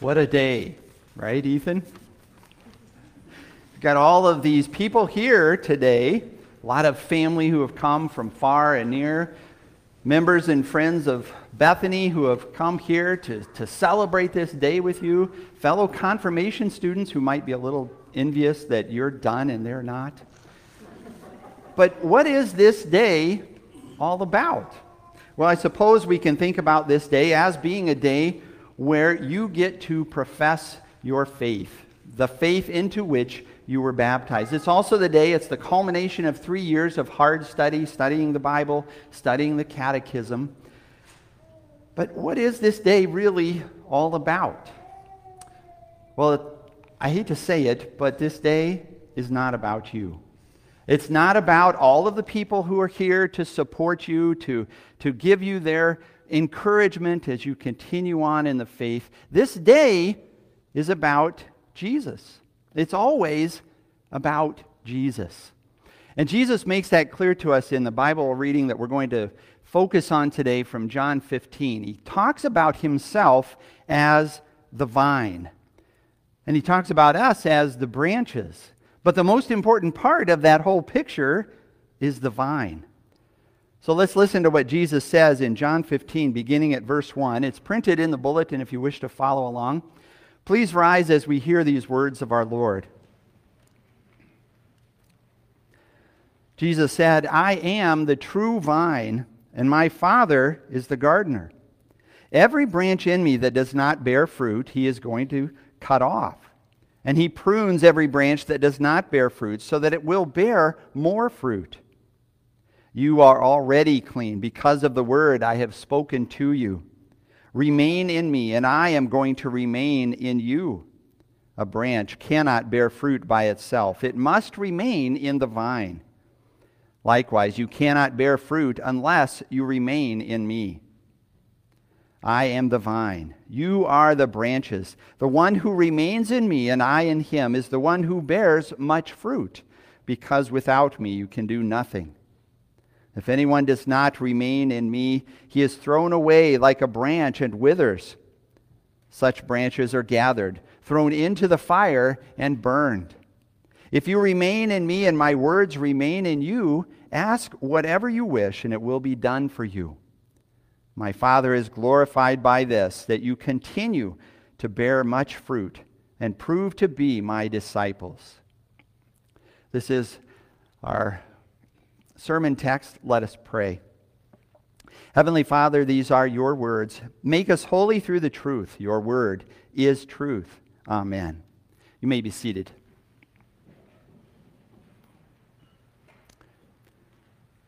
What a day, right, Ethan? We've got all of these people here today, a lot of family who have come from far and near, members and friends of Bethany who have come here to, to celebrate this day with you, fellow confirmation students who might be a little envious that you're done and they're not. But what is this day all about? Well, I suppose we can think about this day as being a day where you get to profess your faith, the faith into which you were baptized. It's also the day, it's the culmination of three years of hard study, studying the Bible, studying the catechism. But what is this day really all about? Well, I hate to say it, but this day is not about you. It's not about all of the people who are here to support you, to, to give you their encouragement as you continue on in the faith. This day is about Jesus. It's always about Jesus. And Jesus makes that clear to us in the Bible reading that we're going to focus on today from John 15. He talks about himself as the vine, and he talks about us as the branches. But the most important part of that whole picture is the vine. So let's listen to what Jesus says in John 15, beginning at verse 1. It's printed in the bulletin if you wish to follow along. Please rise as we hear these words of our Lord. Jesus said, I am the true vine, and my Father is the gardener. Every branch in me that does not bear fruit, he is going to cut off. And he prunes every branch that does not bear fruit, so that it will bear more fruit. You are already clean because of the word I have spoken to you. Remain in me, and I am going to remain in you. A branch cannot bear fruit by itself, it must remain in the vine. Likewise, you cannot bear fruit unless you remain in me. I am the vine. You are the branches. The one who remains in me and I in him is the one who bears much fruit, because without me you can do nothing. If anyone does not remain in me, he is thrown away like a branch and withers. Such branches are gathered, thrown into the fire, and burned. If you remain in me and my words remain in you, ask whatever you wish, and it will be done for you. My Father is glorified by this, that you continue to bear much fruit and prove to be my disciples. This is our sermon text, let us pray. Heavenly Father, these are your words. Make us holy through the truth. Your word is truth. Amen. You may be seated.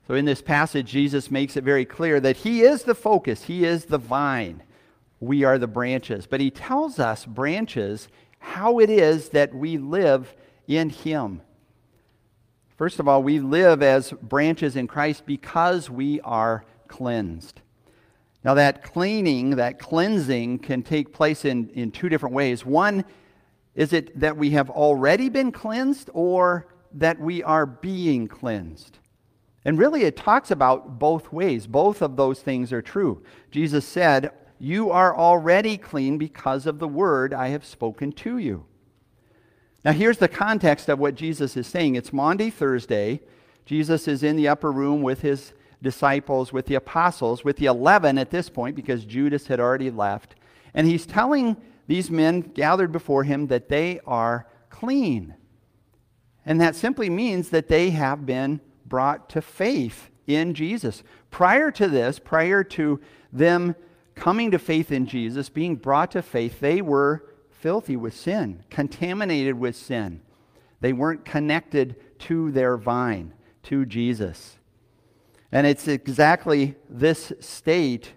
So, in this passage, Jesus makes it very clear that He is the focus, He is the vine. We are the branches. But He tells us, branches, how it is that we live in Him. First of all, we live as branches in Christ because we are cleansed. Now, that cleaning, that cleansing can take place in, in two different ways. One, is it that we have already been cleansed or that we are being cleansed? And really, it talks about both ways. Both of those things are true. Jesus said, You are already clean because of the word I have spoken to you. Now, here's the context of what Jesus is saying. It's Maundy Thursday. Jesus is in the upper room with his disciples, with the apostles, with the 11 at this point, because Judas had already left. And he's telling these men gathered before him that they are clean. And that simply means that they have been brought to faith in Jesus. Prior to this, prior to them coming to faith in Jesus, being brought to faith, they were filthy with sin, contaminated with sin. They weren't connected to their vine, to Jesus. And it's exactly this state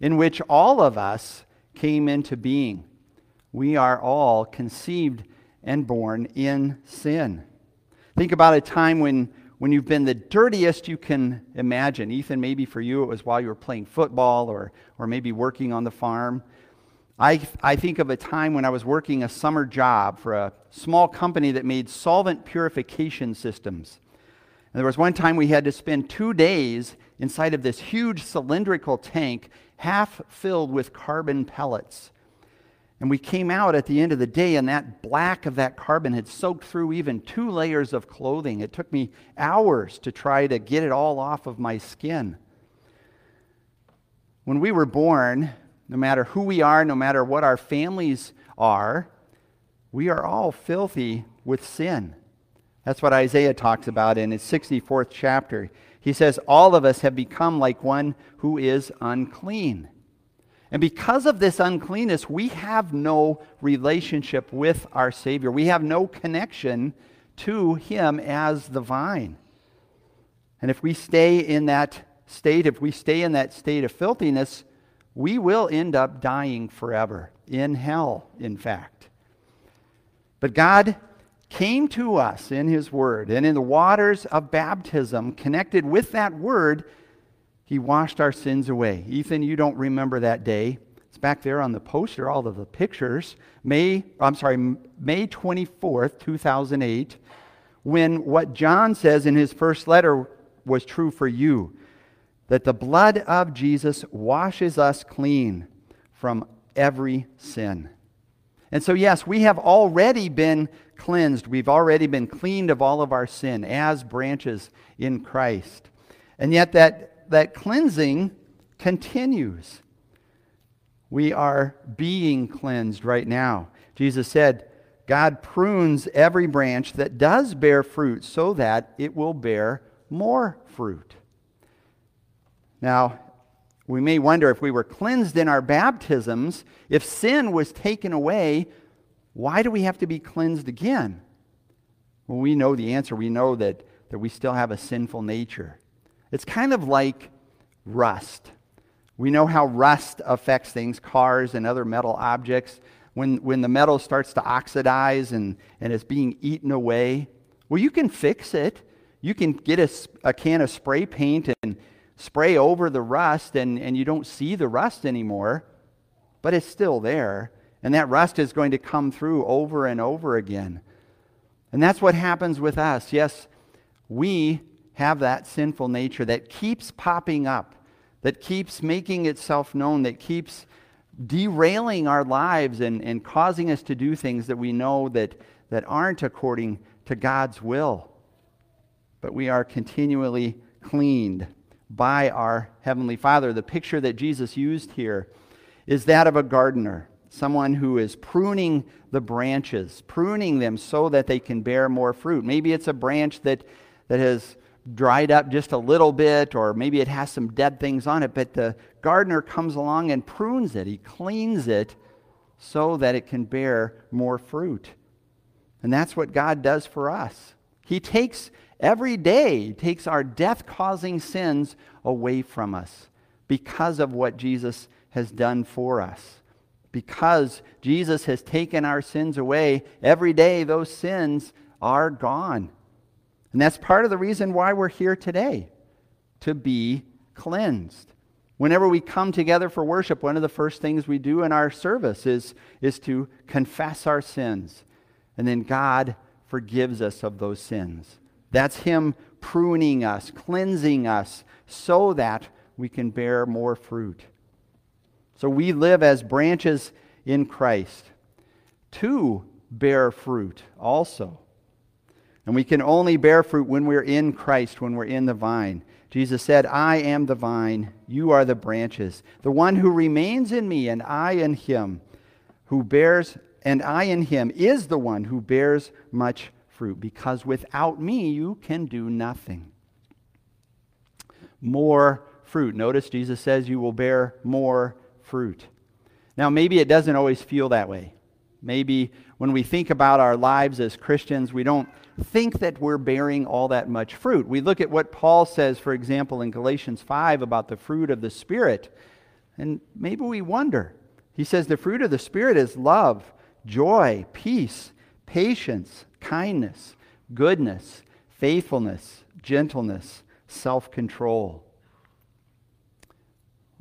in which all of us came into being. We are all conceived and born in sin. Think about a time when, when you've been the dirtiest you can imagine. Ethan, maybe for you it was while you were playing football or, or maybe working on the farm. I, I think of a time when I was working a summer job for a small company that made solvent purification systems. And there was one time we had to spend two days inside of this huge cylindrical tank, half filled with carbon pellets. And we came out at the end of the day, and that black of that carbon had soaked through even two layers of clothing. It took me hours to try to get it all off of my skin. When we were born, no matter who we are, no matter what our families are, we are all filthy with sin. That's what Isaiah talks about in his 64th chapter. He says, All of us have become like one who is unclean. And because of this uncleanness, we have no relationship with our Savior. We have no connection to Him as the vine. And if we stay in that state, if we stay in that state of filthiness, we will end up dying forever, in hell, in fact. But God came to us in His Word, and in the waters of baptism, connected with that Word, He washed our sins away. Ethan, you don't remember that day. It's back there on the poster, all of the pictures. May, I'm sorry, May 24th, 2008, when what John says in his first letter was true for you that the blood of Jesus washes us clean from every sin. And so, yes, we have already been cleansed. We've already been cleaned of all of our sin as branches in Christ. And yet, that, that cleansing continues. We are being cleansed right now. Jesus said, God prunes every branch that does bear fruit so that it will bear more fruit. Now, we may wonder if we were cleansed in our baptisms, if sin was taken away, why do we have to be cleansed again? Well, we know the answer. We know that, that we still have a sinful nature. It's kind of like rust. We know how rust affects things, cars and other metal objects. When, when the metal starts to oxidize and, and it's being eaten away, well, you can fix it. You can get a, a can of spray paint and, spray over the rust and, and you don't see the rust anymore, but it's still there. And that rust is going to come through over and over again. And that's what happens with us. Yes, we have that sinful nature that keeps popping up, that keeps making itself known, that keeps derailing our lives and, and causing us to do things that we know that, that aren't according to God's will. But we are continually cleaned by our Heavenly Father. The picture that Jesus used here is that of a gardener, someone who is pruning the branches, pruning them so that they can bear more fruit. Maybe it's a branch that, that has dried up just a little bit, or maybe it has some dead things on it, but the gardener comes along and prunes it. He cleans it so that it can bear more fruit. And that's what God does for us. He takes every day takes our death causing sins away from us because of what Jesus has done for us. Because Jesus has taken our sins away, every day those sins are gone. And that's part of the reason why we're here today to be cleansed. Whenever we come together for worship, one of the first things we do in our service is, is to confess our sins. And then God forgives us of those sins. That's Him pruning us, cleansing us, so that we can bear more fruit. So we live as branches in Christ to bear fruit also. And we can only bear fruit when we're in Christ, when we're in the vine. Jesus said, I am the vine, you are the branches. The one who remains in me and I in him, who bears, and I in him, is the one who bears much fruit, because without me you can do nothing. More fruit. Notice Jesus says you will bear more fruit. Now, maybe it doesn't always feel that way. Maybe when we think about our lives as Christians, we don't think that we're bearing all that much fruit. We look at what Paul says, for example, in Galatians 5 about the fruit of the Spirit, and maybe we wonder. He says the fruit of the Spirit is love, joy, peace, patience, kindness, goodness, faithfulness, gentleness, self control.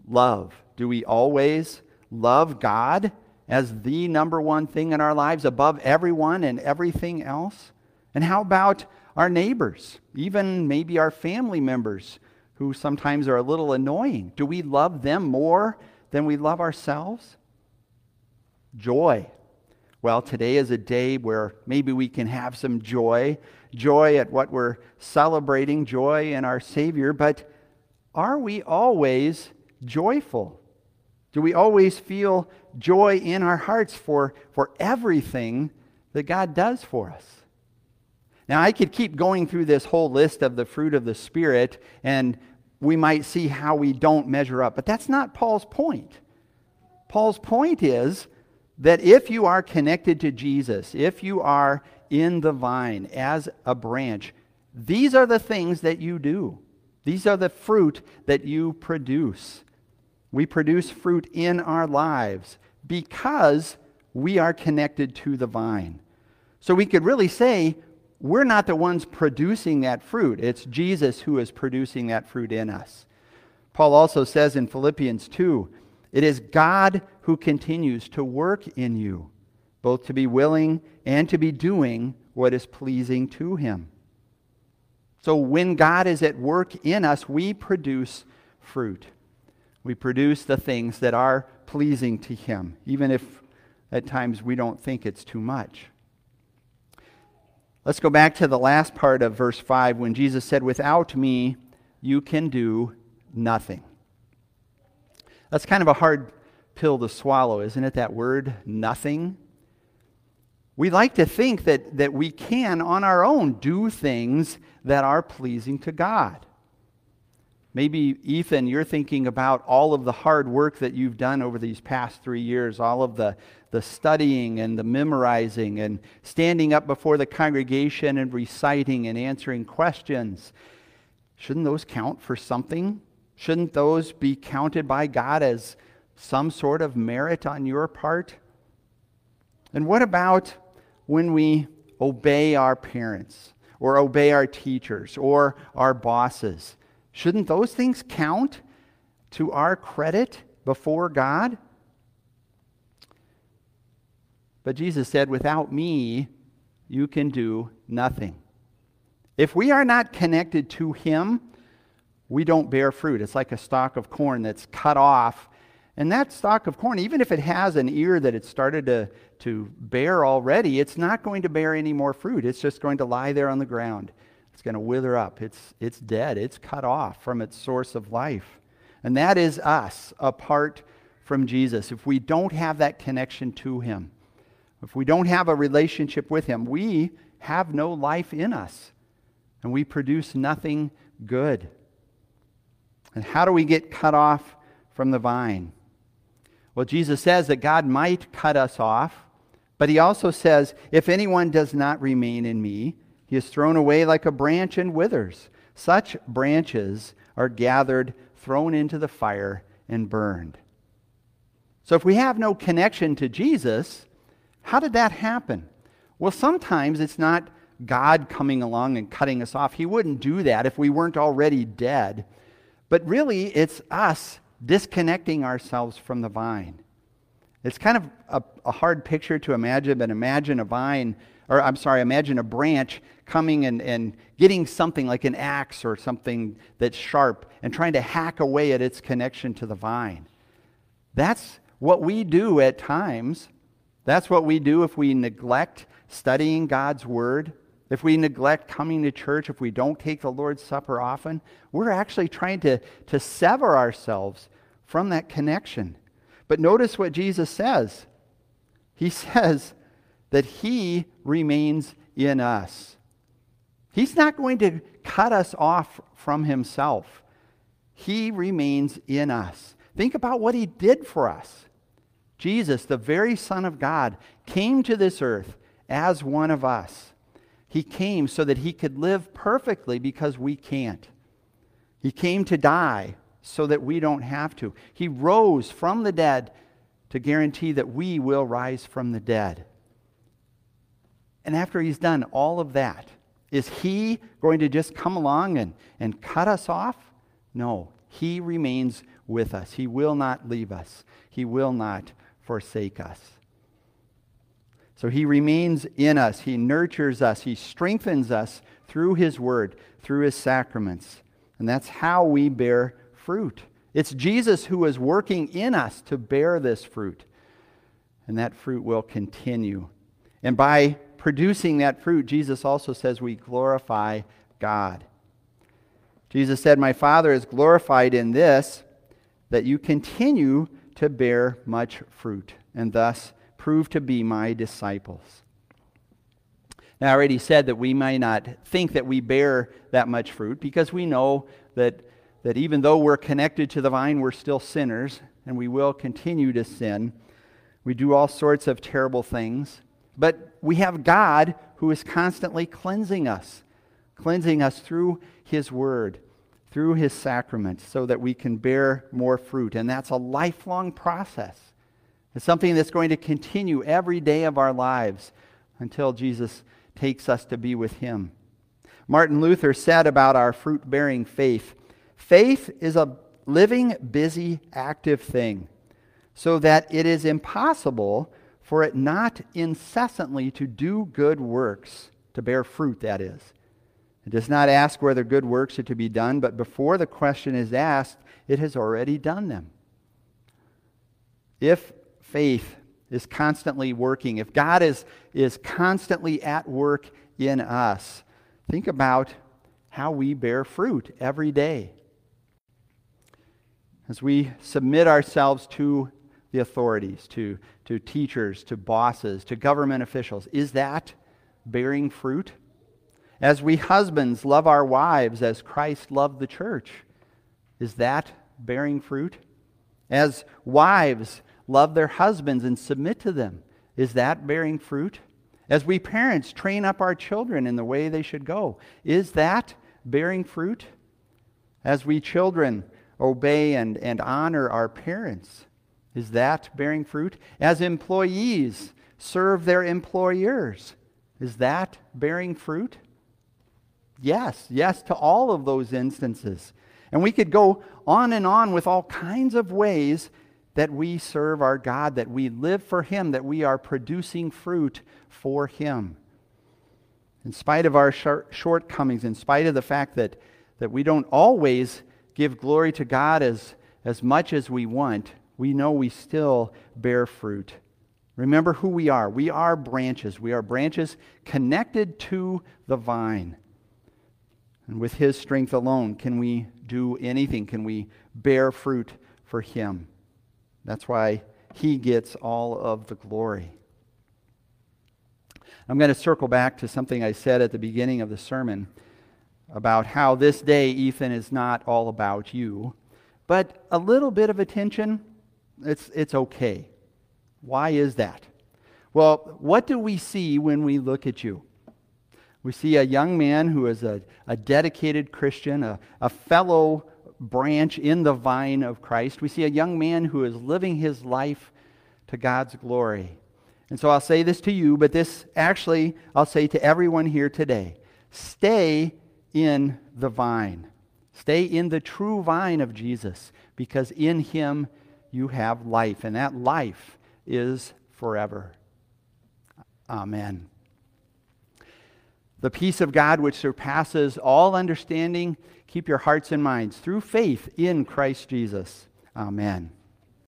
Love. Do we always love God as the number one thing in our lives above everyone and everything else? And how about our neighbors, even maybe our family members who sometimes are a little annoying? Do we love them more than we love ourselves? joy. Well, today is a day where maybe we can have some joy, joy at what we're celebrating, joy in our Savior, but are we always joyful? Do we always feel joy in our hearts for, for everything that God does for us? Now, I could keep going through this whole list of the fruit of the Spirit, and we might see how we don't measure up, but that's not Paul's point. Paul's point is that if you are connected to Jesus, if you are in the vine as a branch, these are the things that you do. These are the fruit that you produce. We produce fruit in our lives because we are connected to the vine. So we could really say we're not the ones producing that fruit. It's Jesus who is producing that fruit in us. Paul also says in Philippians 2 it is God who continues to work in you, both to be willing and to be doing what is pleasing to him. So when God is at work in us, we produce fruit. We produce the things that are pleasing to him, even if at times we don't think it's too much. Let's go back to the last part of verse 5 when Jesus said, Without me, you can do nothing. That's kind of a hard pill to swallow, isn't it? That word, nothing. We like to think that, that we can, on our own, do things that are pleasing to God. Maybe, Ethan, you're thinking about all of the hard work that you've done over these past three years, all of the, the studying and the memorizing and standing up before the congregation and reciting and answering questions. Shouldn't those count for something? Shouldn't those be counted by God as some sort of merit on your part? And what about when we obey our parents or obey our teachers or our bosses? Shouldn't those things count to our credit before God? But Jesus said, Without me, you can do nothing. If we are not connected to Him, we don't bear fruit. It's like a stalk of corn that's cut off. And that stalk of corn, even if it has an ear that it started to, to bear already, it's not going to bear any more fruit. It's just going to lie there on the ground. It's going to wither up. It's, it's dead. It's cut off from its source of life. And that is us apart from Jesus. If we don't have that connection to Him, if we don't have a relationship with Him, we have no life in us. And we produce nothing good. And how do we get cut off from the vine? Well, Jesus says that God might cut us off, but he also says, If anyone does not remain in me, he is thrown away like a branch and withers. Such branches are gathered, thrown into the fire, and burned. So, if we have no connection to Jesus, how did that happen? Well, sometimes it's not God coming along and cutting us off. He wouldn't do that if we weren't already dead. But really, it's us disconnecting ourselves from the vine. It's kind of a, a, hard picture to imagine, but imagine a vine, or I'm sorry, imagine a branch coming and, and getting something like an axe or something that's sharp and trying to hack away at its connection to the vine. That's what we do at times. That's what we do if we neglect studying God's Word if we neglect coming to church, if we don't take the Lord's Supper often, we're actually trying to, to sever ourselves from that connection. But notice what Jesus says. He says that He remains in us. He's not going to cut us off from Himself, He remains in us. Think about what He did for us. Jesus, the very Son of God, came to this earth as one of us. He came so that he could live perfectly because we can't. He came to die so that we don't have to. He rose from the dead to guarantee that we will rise from the dead. And after he's done all of that, is he going to just come along and, and cut us off? No, he remains with us. He will not leave us, he will not forsake us. So he remains in us, he nurtures us, he strengthens us through his word, through his sacraments. And that's how we bear fruit. It's Jesus who is working in us to bear this fruit. and that fruit will continue. And by producing that fruit, Jesus also says we glorify God. Jesus said, My Father is glorified in this, that you continue to bear much fruit, and thus prove to be my disciples. Now, I already said that we may not think that we bear that much fruit because we know that, that even though we're connected to the vine, we're still sinners and we will continue to sin. We do all sorts of terrible things. But we have God who is constantly cleansing us, cleansing us through His Word, through His sacraments, so that we can bear more fruit. And that's a lifelong process. It's something that's going to continue every day of our lives until Jesus takes us to be with Him. Martin Luther said about our fruit bearing faith faith is a living, busy, active thing, so that it is impossible for it not incessantly to do good works, to bear fruit, that is. It does not ask whether good works are to be done, but before the question is asked, it has already done them. If faith is constantly working, if God is, is constantly at work in us, think about how we bear fruit every day. As we submit ourselves to the authorities, to, to teachers, to bosses, to government officials. Is that bearing fruit? As we husbands love our wives as Christ loved the church, is that bearing fruit? As wives love their husbands and submit to them, is that bearing fruit? As we parents train up our children in the way they should go, is that bearing fruit? As we children obey and, and honor our parents, is that bearing fruit? As employees serve their employers, is that bearing fruit? Yes, yes to all of those instances. And we could go on and on with all kinds of ways that we serve our God, that we live for Him, that we are producing fruit for Him. In spite of our shortcomings, in spite of the fact that, that we don't always give glory to God as, as much as we want, we know we still bear fruit. Remember who we are. We are branches. We are branches connected to the vine. And with His strength alone, can we do anything? Can we bear fruit for Him? That's why He gets all of the glory. I'm going to circle back to something I said at the beginning of the sermon about how this day, Ethan, is not all about you, but a little bit of attention it's, it's okay. Why is that? Well, what do we see when we look at you? We see a young man who is a, a dedicated Christian, a, a fellow branch in the vine of Christ. We see a young man who is living his life to God's glory. And so I'll say this to you, but this actually I'll say to everyone here today. Stay in the vine. Stay in the true vine of Jesus, because in him you have life, and that life is forever. Amen. The peace of God, which surpasses all understanding, keep your hearts and minds through faith in Christ Jesus. Amen.